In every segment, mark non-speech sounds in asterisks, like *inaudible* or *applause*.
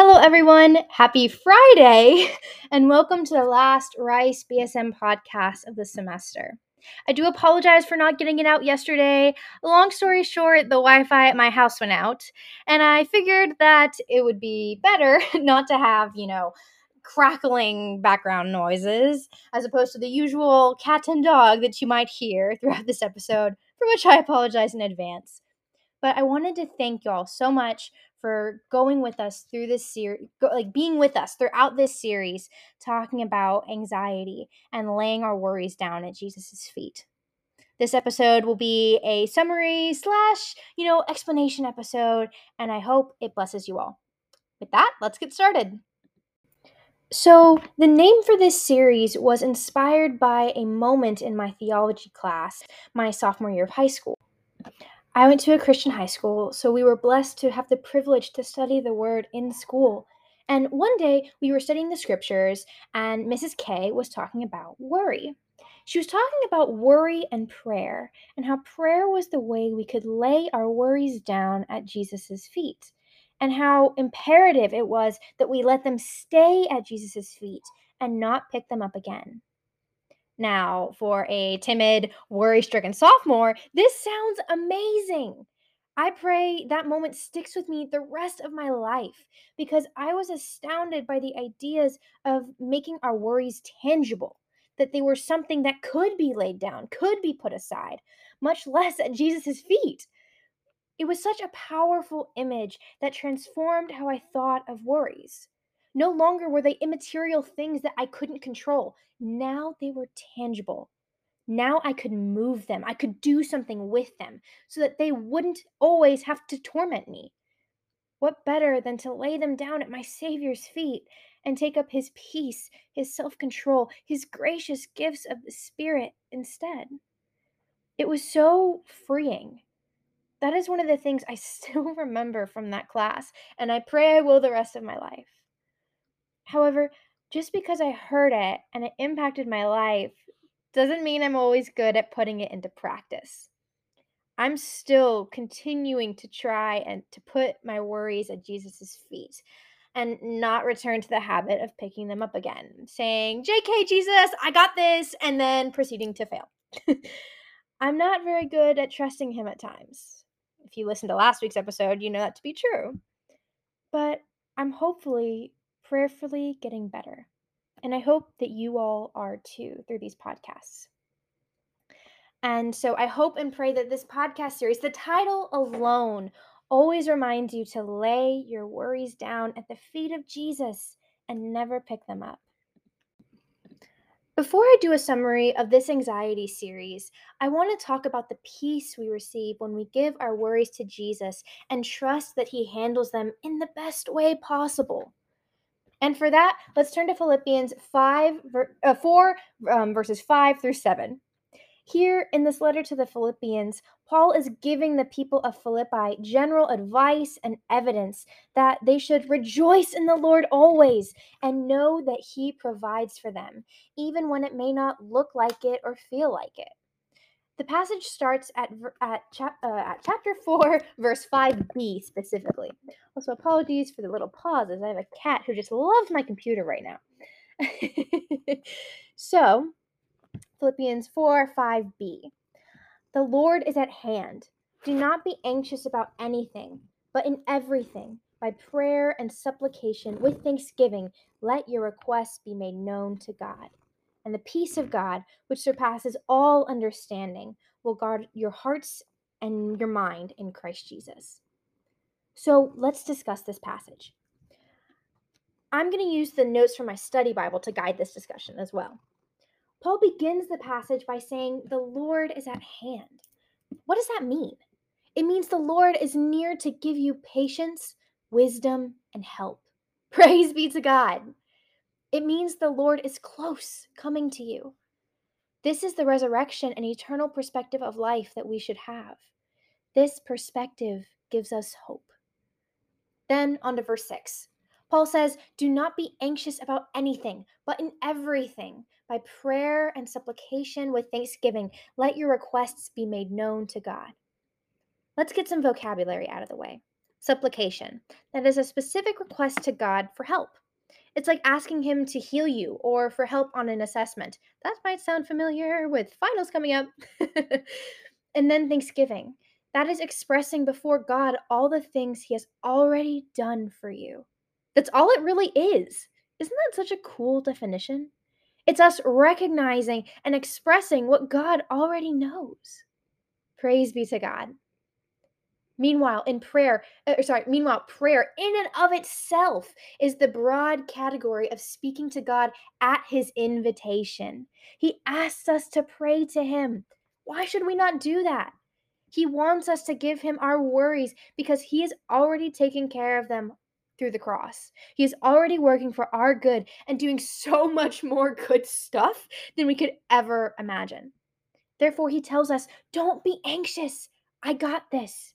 Hello, everyone. Happy Friday, *laughs* and welcome to the last Rice BSM podcast of the semester. I do apologize for not getting it out yesterday. Long story short, the Wi Fi at my house went out, and I figured that it would be better *laughs* not to have, you know, crackling background noises as opposed to the usual cat and dog that you might hear *laughs* throughout this episode, for which I apologize in advance. But I wanted to thank y'all so much for going with us through this series, like being with us throughout this series, talking about anxiety and laying our worries down at Jesus' feet. This episode will be a summary slash, you know, explanation episode, and I hope it blesses you all. With that, let's get started. So, the name for this series was inspired by a moment in my theology class, my sophomore year of high school. I went to a Christian high school, so we were blessed to have the privilege to study the word in school. And one day we were studying the scriptures, and Mrs. K was talking about worry. She was talking about worry and prayer, and how prayer was the way we could lay our worries down at Jesus' feet, and how imperative it was that we let them stay at Jesus' feet and not pick them up again. Now, for a timid, worry stricken sophomore, this sounds amazing. I pray that moment sticks with me the rest of my life because I was astounded by the ideas of making our worries tangible, that they were something that could be laid down, could be put aside, much less at Jesus' feet. It was such a powerful image that transformed how I thought of worries. No longer were they immaterial things that I couldn't control. Now they were tangible. Now I could move them. I could do something with them so that they wouldn't always have to torment me. What better than to lay them down at my Savior's feet and take up His peace, His self control, His gracious gifts of the Spirit instead? It was so freeing. That is one of the things I *laughs* still remember from that class, and I pray I will the rest of my life. However, just because I heard it and it impacted my life doesn't mean I'm always good at putting it into practice. I'm still continuing to try and to put my worries at Jesus' feet and not return to the habit of picking them up again, saying, JK, Jesus, I got this, and then proceeding to fail. *laughs* I'm not very good at trusting him at times. If you listened to last week's episode, you know that to be true. But I'm hopefully prayerfully getting better. And I hope that you all are too through these podcasts. And so I hope and pray that this podcast series, the title alone, always reminds you to lay your worries down at the feet of Jesus and never pick them up. Before I do a summary of this anxiety series, I want to talk about the peace we receive when we give our worries to Jesus and trust that He handles them in the best way possible. And for that, let's turn to Philippians 5, uh, 4, um, verses 5 through 7. Here in this letter to the Philippians, Paul is giving the people of Philippi general advice and evidence that they should rejoice in the Lord always and know that he provides for them, even when it may not look like it or feel like it. The passage starts at, at, uh, at chapter 4, *laughs* verse 5b specifically. Also, apologies for the little pauses. I have a cat who just loves my computer right now. *laughs* so, Philippians 4 5b. The Lord is at hand. Do not be anxious about anything, but in everything, by prayer and supplication with thanksgiving, let your requests be made known to God and the peace of God, which surpasses all understanding, will guard your hearts and your mind in Christ Jesus. So let's discuss this passage. I'm going to use the notes from my study Bible to guide this discussion as well. Paul begins the passage by saying, The Lord is at hand. What does that mean? It means the Lord is near to give you patience, wisdom, and help. *laughs* Praise be to God. It means the Lord is close, coming to you. This is the resurrection and eternal perspective of life that we should have. This perspective gives us hope. Then on to verse 6. Paul says, Do not be anxious about anything, but in everything, by prayer and supplication with thanksgiving, let your requests be made known to God. Let's get some vocabulary out of the way. Supplication. That is a specific request to God for help. It's like asking Him to heal you or for help on an assessment. That might sound familiar with finals coming up. *laughs* and then thanksgiving. That is expressing before God all the things He has already done for you. That's all it really is. Isn't that such a cool definition? It's us recognizing and expressing what God already knows. Praise be to God. Meanwhile, in prayer, uh, sorry, meanwhile, prayer in and of itself is the broad category of speaking to God at his invitation. He asks us to pray to him. Why should we not do that? He wants us to give him our worries because he has already taken care of them through the cross. He is already working for our good and doing so much more good stuff than we could ever imagine. Therefore, he tells us, Don't be anxious. I got this.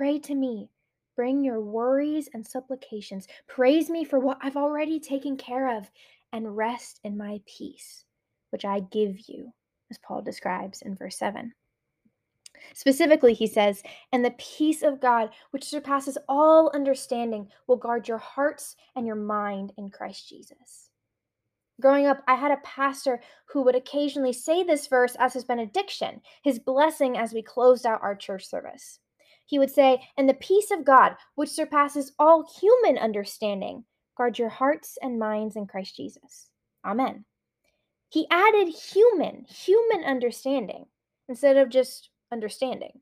Pray to me. Bring your worries and supplications. Praise me for what I've already taken care of and rest in my peace, which I give you, as Paul describes in verse 7. Specifically, he says, and the peace of God, which surpasses all understanding, will guard your hearts and your mind in Christ Jesus. Growing up, I had a pastor who would occasionally say this verse as his benediction, his blessing as we closed out our church service he would say, And the peace of God, which surpasses all human understanding, guard your hearts and minds in Christ Jesus. Amen. He added human, human understanding instead of just understanding.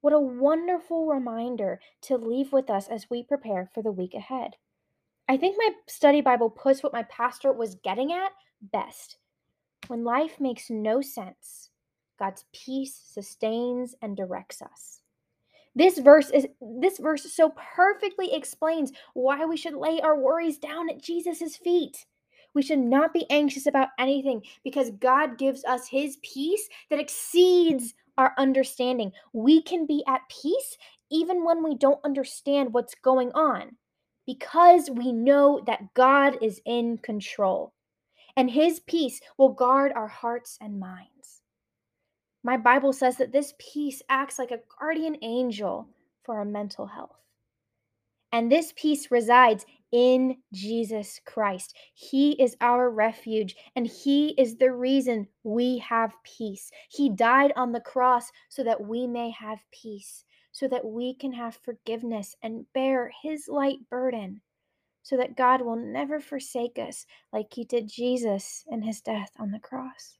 What a wonderful reminder to leave with us as we prepare for the week ahead. I think my study Bible puts what my pastor was getting at best. When life makes no sense, God's peace sustains and directs us. This verse is this verse so perfectly explains why we should lay our worries down at Jesus' feet. We should not be anxious about anything because God gives us his peace that exceeds our understanding. We can be at peace even when we don't understand what's going on because we know that God is in control and his peace will guard our hearts and minds. My Bible says that this peace acts like a guardian angel for our mental health. And this peace resides in Jesus Christ. He is our refuge, and He is the reason we have peace. He died on the cross so that we may have peace, so that we can have forgiveness and bear His light burden, so that God will never forsake us like He did Jesus in His death on the cross.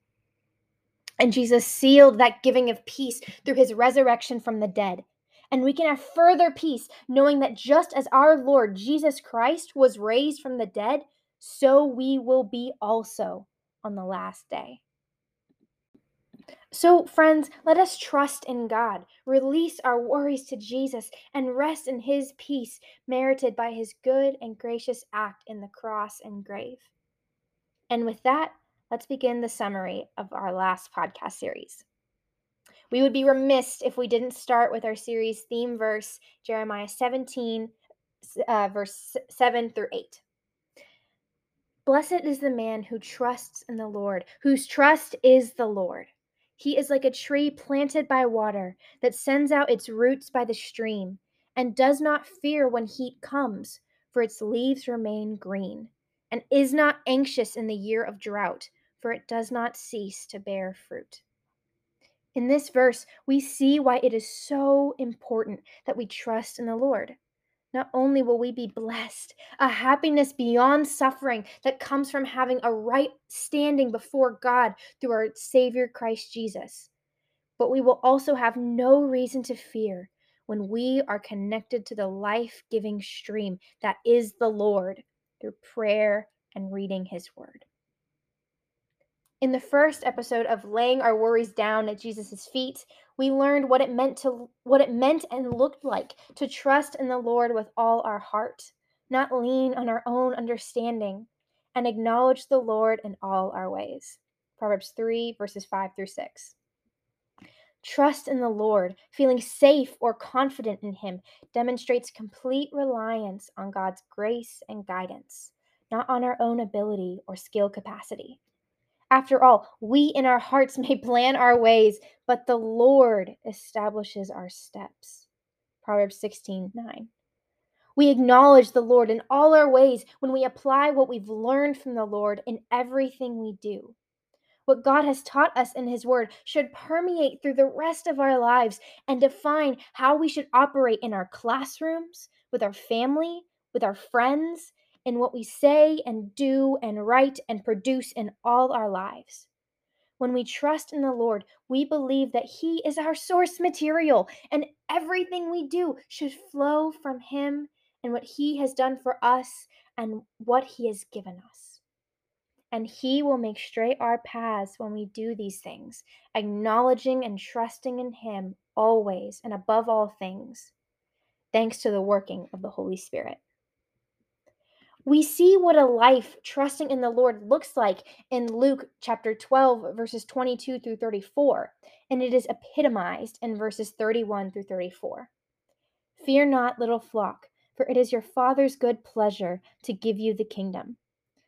And Jesus sealed that giving of peace through his resurrection from the dead. And we can have further peace knowing that just as our Lord Jesus Christ was raised from the dead, so we will be also on the last day. So, friends, let us trust in God, release our worries to Jesus, and rest in his peace merited by his good and gracious act in the cross and grave. And with that, let's begin the summary of our last podcast series. We would be remiss if we didn't start with our series theme verse, Jeremiah 17, uh, verse 7 through 8. Blessed is the man who trusts in the Lord, whose trust is the Lord. He is like a tree planted by water that sends out its roots by the stream and does not fear when heat comes, for its leaves remain green, and is not anxious in the year of drought for it does not cease to bear fruit. In this verse, we see why it is so important that we trust in the Lord. Not only will we be blessed, a happiness beyond suffering that comes from having a right standing before God through our Savior Christ Jesus, but we will also have no reason to fear when we are connected to the life giving stream that is the Lord through prayer and reading His Word. In the first episode of laying our worries down at Jesus' feet, we learned what it meant to what it meant and looked like to trust in the Lord with all our heart, not lean on our own understanding, and acknowledge the Lord in all our ways. Proverbs 3 verses 5 through 6. Trust in the Lord, feeling safe or confident in Him, demonstrates complete reliance on God's grace and guidance, not on our own ability or skill capacity. After all, we in our hearts *laughs* may plan our ways, but the Lord establishes our steps. Proverbs 16 9. We acknowledge the Lord in all our ways when we apply what we've learned from the Lord in everything we do. What God has taught us in His Word should permeate through the rest of our lives and define how we should operate in our classrooms, with our family, with our friends, in what we say and do and write and produce in all our lives. When we trust in the Lord, we believe that He is our source material and everything we do should flow from Him and what He has done for us and what He has given us. And He will make straight our paths when we do these things, acknowledging and trusting in Him always and above all things, thanks to the working of the Holy Spirit. We see what a life trusting in the Lord looks like in Luke chapter 12, verses 22 through 34, and it is epitomized in verses 31 through 34. Fear not, little flock, for it is your Father's good pleasure to give you the kingdom.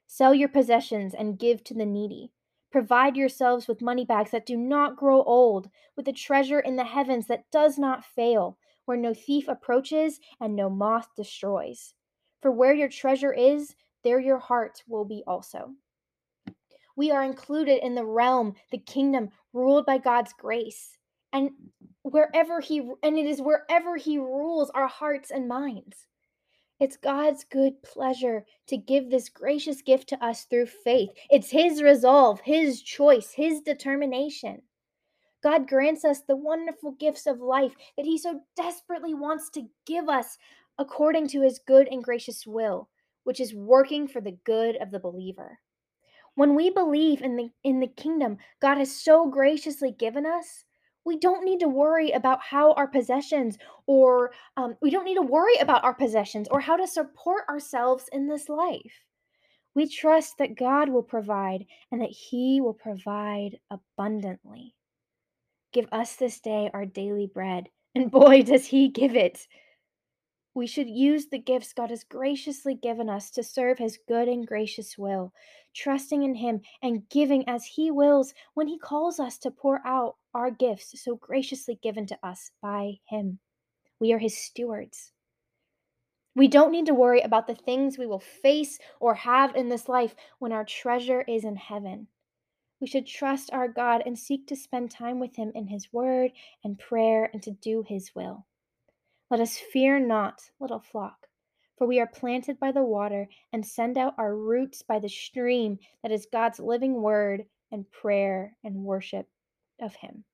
Sell your possessions and give to the needy. Provide yourselves with money bags that do not grow old, with a treasure in the heavens that does not fail, where no thief approaches and no moth destroys. For where your treasure is, there your heart will be also. We are included in the realm, the kingdom ruled by God's grace. And wherever he and it is wherever he rules our hearts and minds. It's God's good pleasure to give this gracious gift to us through faith. It's his resolve, his choice, his determination. God grants us the wonderful gifts of life that he so desperately wants to give us according to his good and gracious will, which is working for the good of the believer. When we believe in the in the kingdom God has so graciously given us, we don't need to worry about how our possessions or um, we don't need to worry about our possessions or how to support ourselves in this life. We trust that God will provide and that He will provide abundantly. Give us this day our daily bread, and boy, does He give it. We should use the gifts God has graciously given us to serve His good and gracious will, trusting in Him and giving as He wills when He calls us to pour out our gifts so graciously given to us by Him. We are His stewards. We don't need to worry about the things we will face or have in this life when our treasure is in heaven. We should trust our God and seek to spend time with Him in His Word and prayer and to do His will. Let us fear not, little flock, for we are planted by the water and send out our roots by the stream that is God's living word and prayer and worship of Him.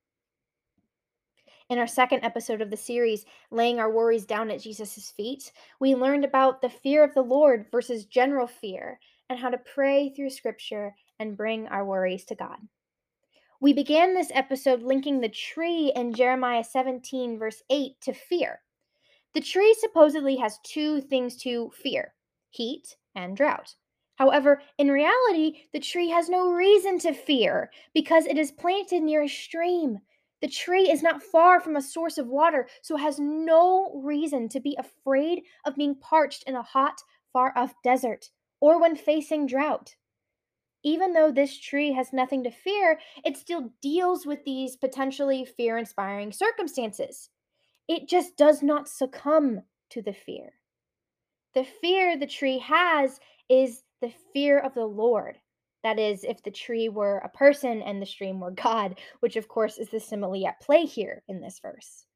In our second episode of the series, Laying Our Worries Down at Jesus' Feet, we learned about the fear of the Lord versus general fear and how to pray through Scripture and bring our worries to God. We began this episode linking the tree in Jeremiah 17, verse 8, to fear. The tree supposedly has two things to fear heat and drought. However, in reality, the tree has no reason to fear because it is planted near a stream. The tree is not far from a source of water, so it has no reason to be afraid of being parched in a hot, far off desert or when facing drought. Even though this tree has nothing to fear, it still deals with these potentially fear inspiring circumstances. It just does not succumb to the fear. The fear the tree has is the fear of the Lord. That is, if the tree were a person and the stream were *laughs* God, which of course is the simile at play here in this verse.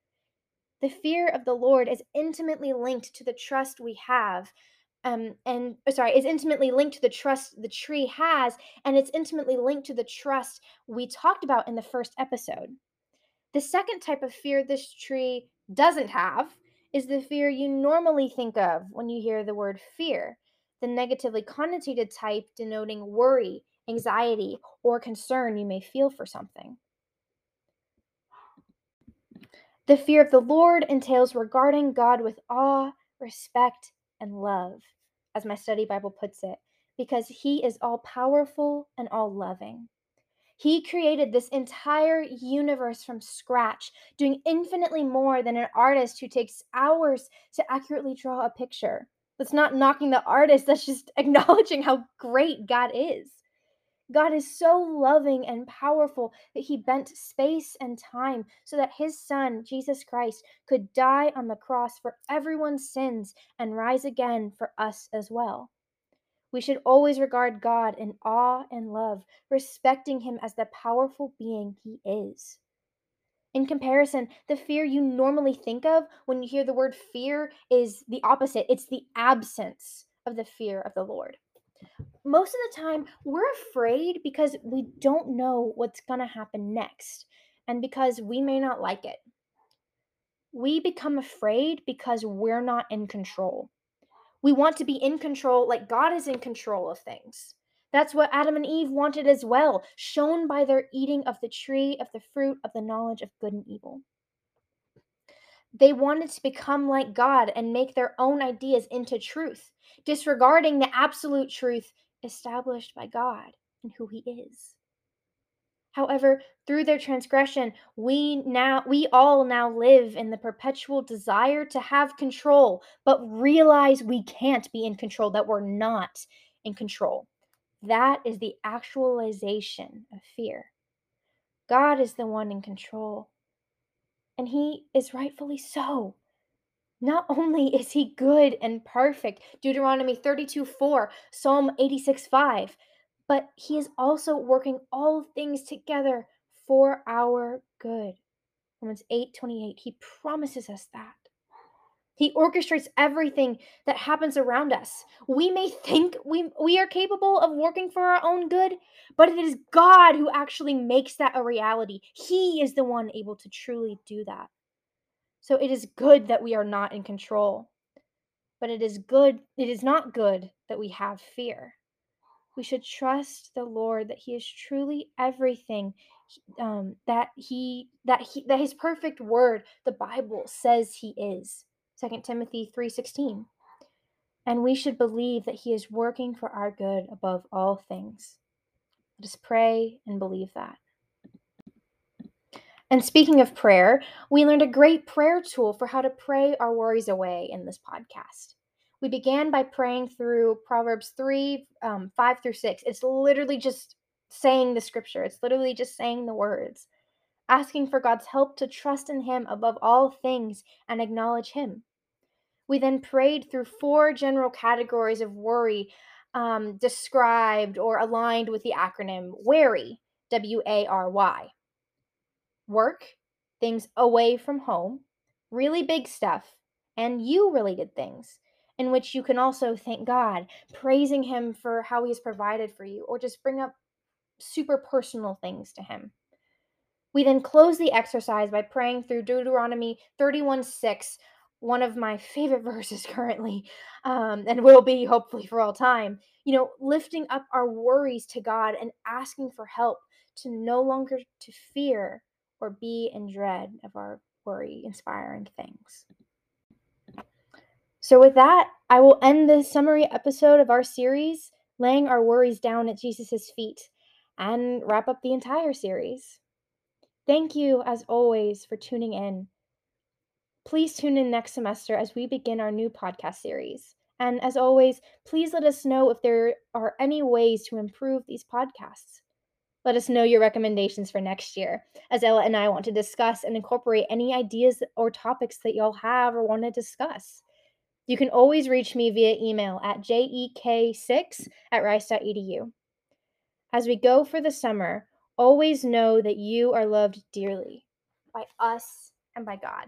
The fear of the Lord is intimately linked to the trust we have, um, and uh, sorry, is intimately linked to the trust the tree has, and it's intimately linked to the trust we talked about in the first episode. The second type of fear this tree doesn't have is the fear you normally think of when you hear the word fear, the negatively connotated type denoting worry, anxiety, or concern you may feel for something. The fear of the Lord entails regarding God with awe, respect, and love, as my study Bible puts it, because He is all powerful and all loving. He created this entire universe from scratch, doing infinitely more than an artist who takes hours to accurately draw a picture. That's not knocking the artist, *laughs* that's just acknowledging how great God is. God is so loving and powerful that he bent space and time so that his son, Jesus Christ, could die on the cross for everyone's sins and rise again for us as well. We should always regard God in awe and love, respecting him as the powerful being he is. In comparison, the fear you normally think of when you hear the word fear is the opposite it's the absence of the fear of the Lord most of the time we're afraid because we don't know what's going to happen next and because we may not like it. We become afraid because we're not in control. We want to be in control like God is in control of things. That's what Adam and Eve wanted as well, shown by their eating of the tree of the fruit of the knowledge of good and evil. They wanted to become like God and make their own ideas into truth, disregarding the absolute truth established by God and who he is. However, through their transgression, we now we all now live in the perpetual desire to have control, but realize we can't be in control, that we're not in control. That is the actualization of fear. God is the one in control, and he is rightfully so. Not only is he good and perfect, Deuteronomy 32 4, Psalm 86 5, but he is also working all things together for our good. Romans 8 28, he promises us that. He orchestrates everything that happens around us. We may think we, we are capable of working for our own good, but it is God who actually makes that a reality. He is the one able to truly do that. So it is good that we are not in control. But it is good, it is not good that we have fear. We should trust the Lord that He is truly everything um, that He that He that His perfect word, the Bible, says He is. 2 Timothy 3:16. And we should believe that He is working for our good above all things. Let us pray and believe that. And speaking of prayer, we learned a great prayer tool for how to pray our worries away in this podcast. We began by praying through Proverbs 3 um, 5 through 6. It's literally just saying the scripture, it's literally just saying the words, asking for God's help to trust in Him above all things and acknowledge Him. We then prayed through four general categories of worry um, described or aligned with the acronym WARY, W A R Y work, things away from home, really big stuff, and you related things, in which you can also thank God, praising Him for how He's provided for you, or just bring up super personal things to Him. We then close the exercise by praying through Deuteronomy 31 6, one of my favorite *laughs* verses currently, um, and will be hopefully for all time. You know, lifting up our worries to God and asking for help to no longer to fear or be in dread of our worry inspiring things. So, with that, I will end this summary episode of our series, Laying Our Worries Down at Jesus' Feet, and wrap up the entire series. Thank you, as always, for tuning in. Please tune in next semester as we begin our new podcast series. And as always, please let us know if there are any ways to improve these podcasts. Let us know your recommendations for next year, as Ella and I want to discuss and incorporate any ideas or topics that y'all have or want to discuss. You can always reach me via email at jek6 at rice.edu. As we go for the summer, always know that you are loved dearly by us and by God.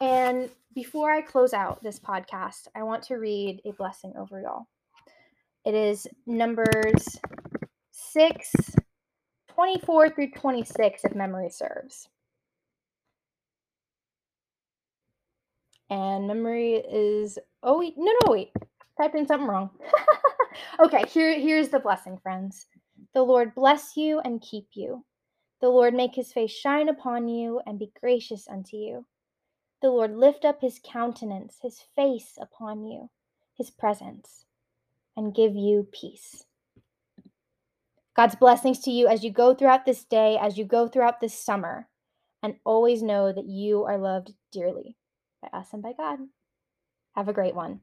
And before I close out this podcast, I want to read a blessing over y'all. It is Numbers 6, 24 through 26, if memory serves. And memory is, oh, wait, no, no, wait. Typed in something wrong. *laughs* okay, here, here's the blessing, friends. The Lord bless you and keep you. The Lord make his face shine upon you and be gracious unto you. The Lord lift up his countenance, his face upon you, his presence, and give you peace. God's blessings to you as you go throughout this day, as you go throughout this summer, and always know that you are loved dearly by us and by God. Have a great one.